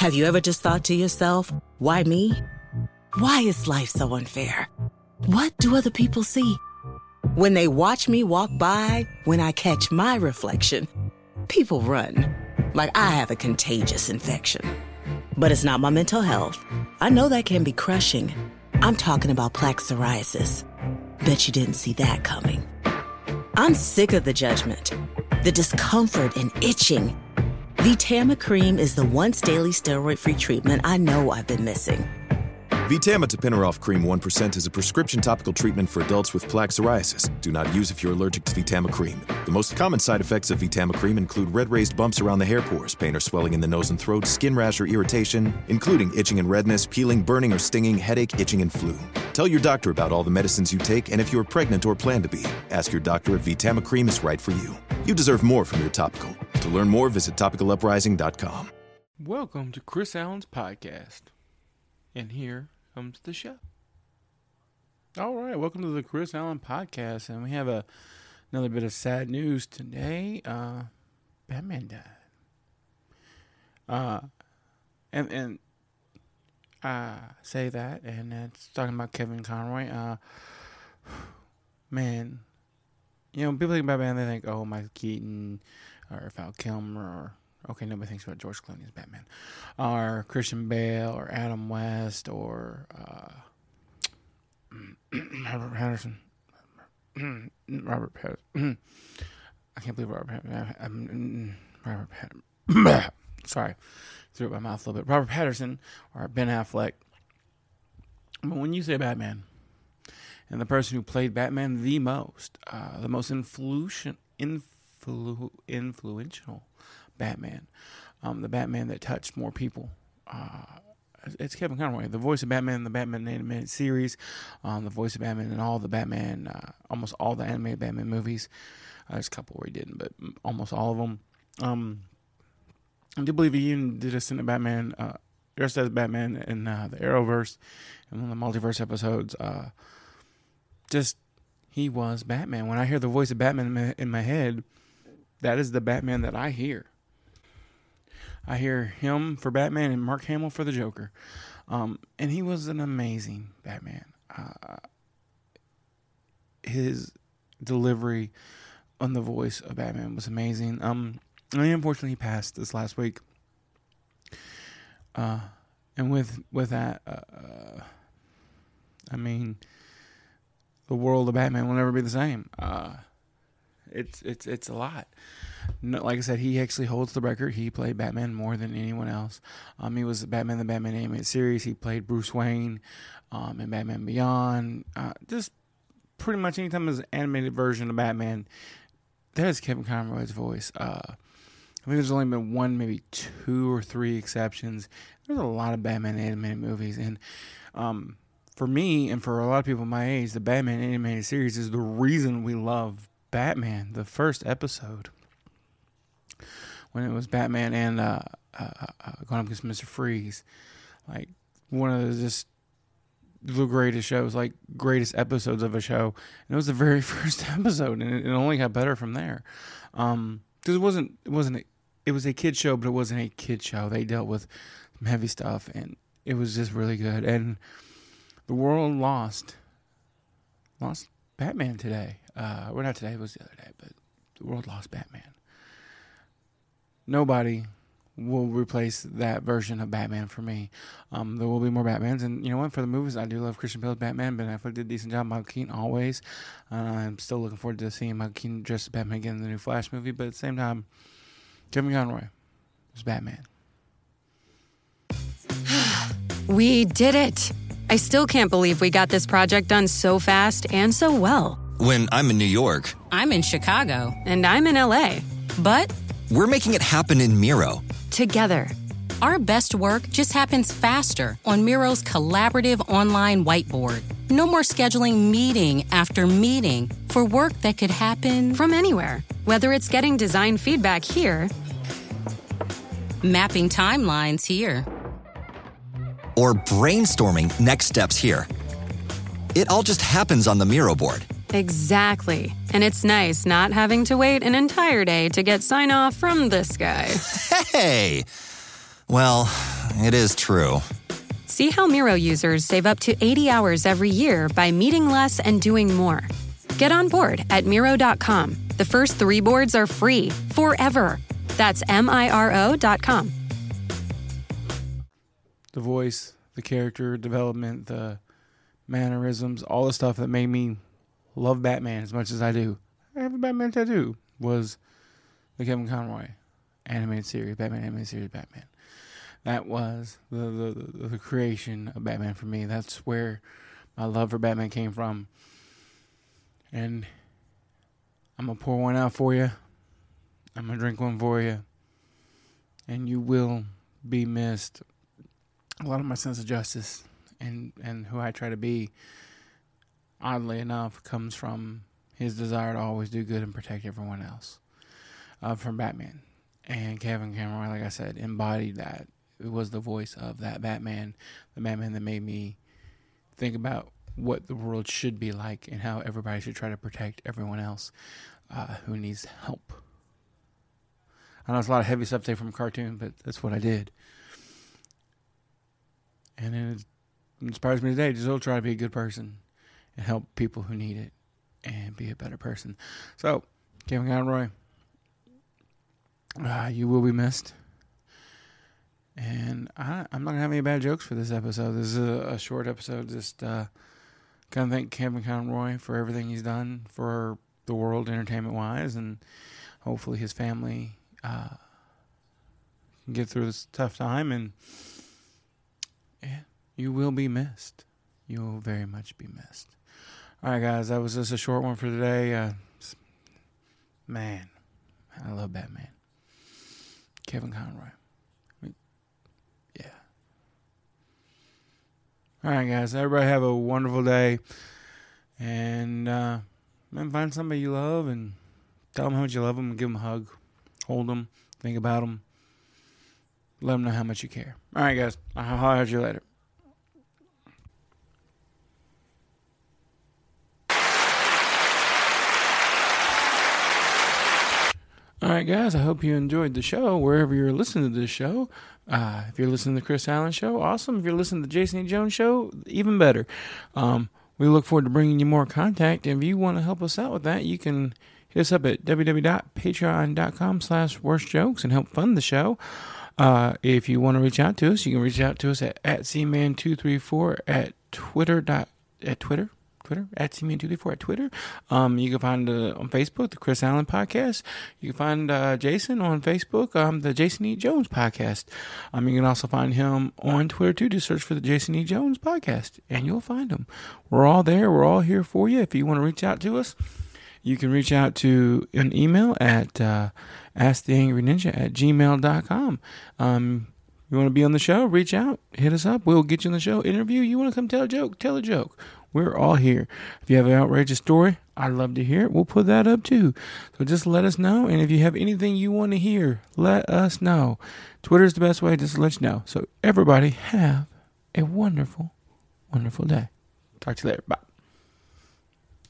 Have you ever just thought to yourself, why me? Why is life so unfair? What do other people see? When they watch me walk by, when I catch my reflection, people run like I have a contagious infection. But it's not my mental health. I know that can be crushing. I'm talking about plaque psoriasis. Bet you didn't see that coming. I'm sick of the judgment, the discomfort and itching. VTAMA cream is the once daily steroid free treatment I know I've been missing. VTAMA Tapinarof Cream 1% is a prescription topical treatment for adults with plaque psoriasis. Do not use if you're allergic to VTAMA Cream. The most common side effects of VTAMA Cream include red raised bumps around the hair pores, pain or swelling in the nose and throat, skin rash or irritation, including itching and redness, peeling, burning or stinging, headache, itching, and flu. Tell your doctor about all the medicines you take and if you're pregnant or plan to be. Ask your doctor if VTAMA Cream is right for you. You deserve more from your topical. To learn more, visit topicaluprising.com. Welcome to Chris Allen's podcast. And here comes the show. All right, welcome to the Chris Allen podcast, and we have a another bit of sad news today. Uh, Batman died. Uh, and and I say that, and it's talking about Kevin Conroy. Uh, man, you know, people think about Batman, they think, oh, Michael Keaton or Val Kilmer or Okay, nobody thinks about George Clooney as Batman, or Christian Bale, or Adam West, or uh, Robert Pattinson. Robert Pattinson. I can't believe Robert Pattinson. Robert Pattinson. Sorry, threw up my mouth a little bit. Robert Pattinson or Ben Affleck. But when you say Batman, and the person who played Batman the most, uh, the most influ- influ- influential Batman, um, the Batman that touched more people. Uh, it's Kevin Conroy, the voice of Batman in the Batman animated series, um, the voice of Batman in all the Batman, uh, almost all the animated Batman movies. Uh, there's a couple where he didn't, but almost all of them. Um, I do believe he even did a in Batman, uh, dressed as Batman in uh, the Arrowverse and one of the multiverse episodes. Uh, just he was Batman. When I hear the voice of Batman in my, in my head, that is the Batman that I hear. I hear him for Batman and Mark Hamill for the Joker. Um, and he was an amazing Batman. Uh, his delivery on the voice of Batman was amazing. Um, and unfortunately, he passed this last week. Uh, and with with that, uh, uh, I mean, the world of Batman will never be the same. Uh, it's it's it's a lot. No, like I said, he actually holds the record. He played Batman more than anyone else. Um, he was Batman the Batman animated series. He played Bruce Wayne, um, in Batman Beyond. Uh, just pretty much anytime there's an animated version of Batman, there's Kevin Conroy's voice. Uh, I think there's only been one, maybe two or three exceptions. There's a lot of Batman animated movies, and um, for me and for a lot of people my age, the Batman animated series is the reason we love Batman, the first episode, when it was Batman and uh, uh, uh, going up against Mister Freeze, like one of the just the greatest shows, like greatest episodes of a show. And it was the very first episode, and it, it only got better from there. Um, because it wasn't it wasn't a, it was a kid show, but it wasn't a kid show. They dealt with some heavy stuff, and it was just really good. And the world lost lost Batman today. Uh, well, not today, it was the other day, but the world lost Batman. Nobody will replace that version of Batman for me. Um, there will be more Batmans, and you know what? For the movies, I do love Christian Bale's Batman. Ben Affleck did a decent job. Michael Keaton always. Uh, I'm still looking forward to seeing Michael Keaton dressed as Batman again in the new Flash movie. But at the same time, Kevin Conroy was Batman. we did it. I still can't believe we got this project done so fast and so well. When I'm in New York, I'm in Chicago, and I'm in LA. But we're making it happen in Miro together. Our best work just happens faster on Miro's collaborative online whiteboard. No more scheduling meeting after meeting for work that could happen from anywhere, whether it's getting design feedback here, mapping timelines here, or brainstorming next steps here. It all just happens on the Miro board. Exactly. And it's nice not having to wait an entire day to get sign off from this guy. Hey! Well, it is true. See how Miro users save up to 80 hours every year by meeting less and doing more. Get on board at Miro.com. The first three boards are free forever. That's M I R O.com. The voice, the character development, the mannerisms, all the stuff that made me love Batman as much as I do. I have a Batman tattoo. Was the Kevin Conroy animated series, Batman animated series, Batman. That was the, the, the, creation of Batman for me. That's where my love for Batman came from. And I'm going to pour one out for you. I'm going to drink one for you. And you will be missed. A lot of my sense of justice and, and who I try to be, oddly enough, comes from his desire to always do good and protect everyone else. Uh, from Batman. And Kevin Cameron, like I said, embodied that. It was the voice of that Batman, the Batman that made me think about what the world should be like and how everybody should try to protect everyone else uh, who needs help. I know it's a lot of heavy stuff to take from a cartoon, but that's what I did. And it inspires me today to still try to be a good person and help people who need it and be a better person. So, Kevin Conroy, uh, you will be missed. And I, I'm not gonna have any bad jokes for this episode. This is a, a short episode. Just uh, kind of thank Kevin Conroy for everything he's done for the world, entertainment wise, and hopefully his family uh, can get through this tough time. And yeah, you will be missed. You will very much be missed. All right, guys, that was just a short one for today. Uh, man, I love Batman. Kevin Conroy. Yeah. All right, guys. Everybody have a wonderful day. And uh, man, find somebody you love and tell them how much you love them and give them a hug. Hold them. Think about them. Let them know how much you care. All right, guys. I'll holler at you later. All right, guys, I hope you enjoyed the show wherever you're listening to this show. Uh, if you're listening to the Chris Allen Show, awesome. If you're listening to the Jason E. Jones Show, even better. Um, we look forward to bringing you more contact. If you want to help us out with that, you can hit us up at www.patreon.com slash worst jokes and help fund the show. Uh, if you want to reach out to us, you can reach out to us at, at cman234 at twitter dot, at Twitter. Twitter at cman234 at Twitter. Um, you can find uh, on Facebook the Chris Allen Podcast. You can find uh, Jason on Facebook, um, the Jason E. Jones Podcast. Um, you can also find him on Twitter too. Just search for the Jason E. Jones Podcast, and you'll find him. We're all there. We're all here for you. If you want to reach out to us, you can reach out to an email at uh, asktheangryninja at gmail.com. Um, you want to be on the show? Reach out, hit us up. We'll get you on the show. Interview. You want to come tell a joke? Tell a joke. We're all here. If you have an outrageous story, I'd love to hear it. We'll put that up too. So just let us know. And if you have anything you want to hear, let us know. Twitter is the best way just to let you know. So everybody have a wonderful, wonderful day. Talk to you later. Bye.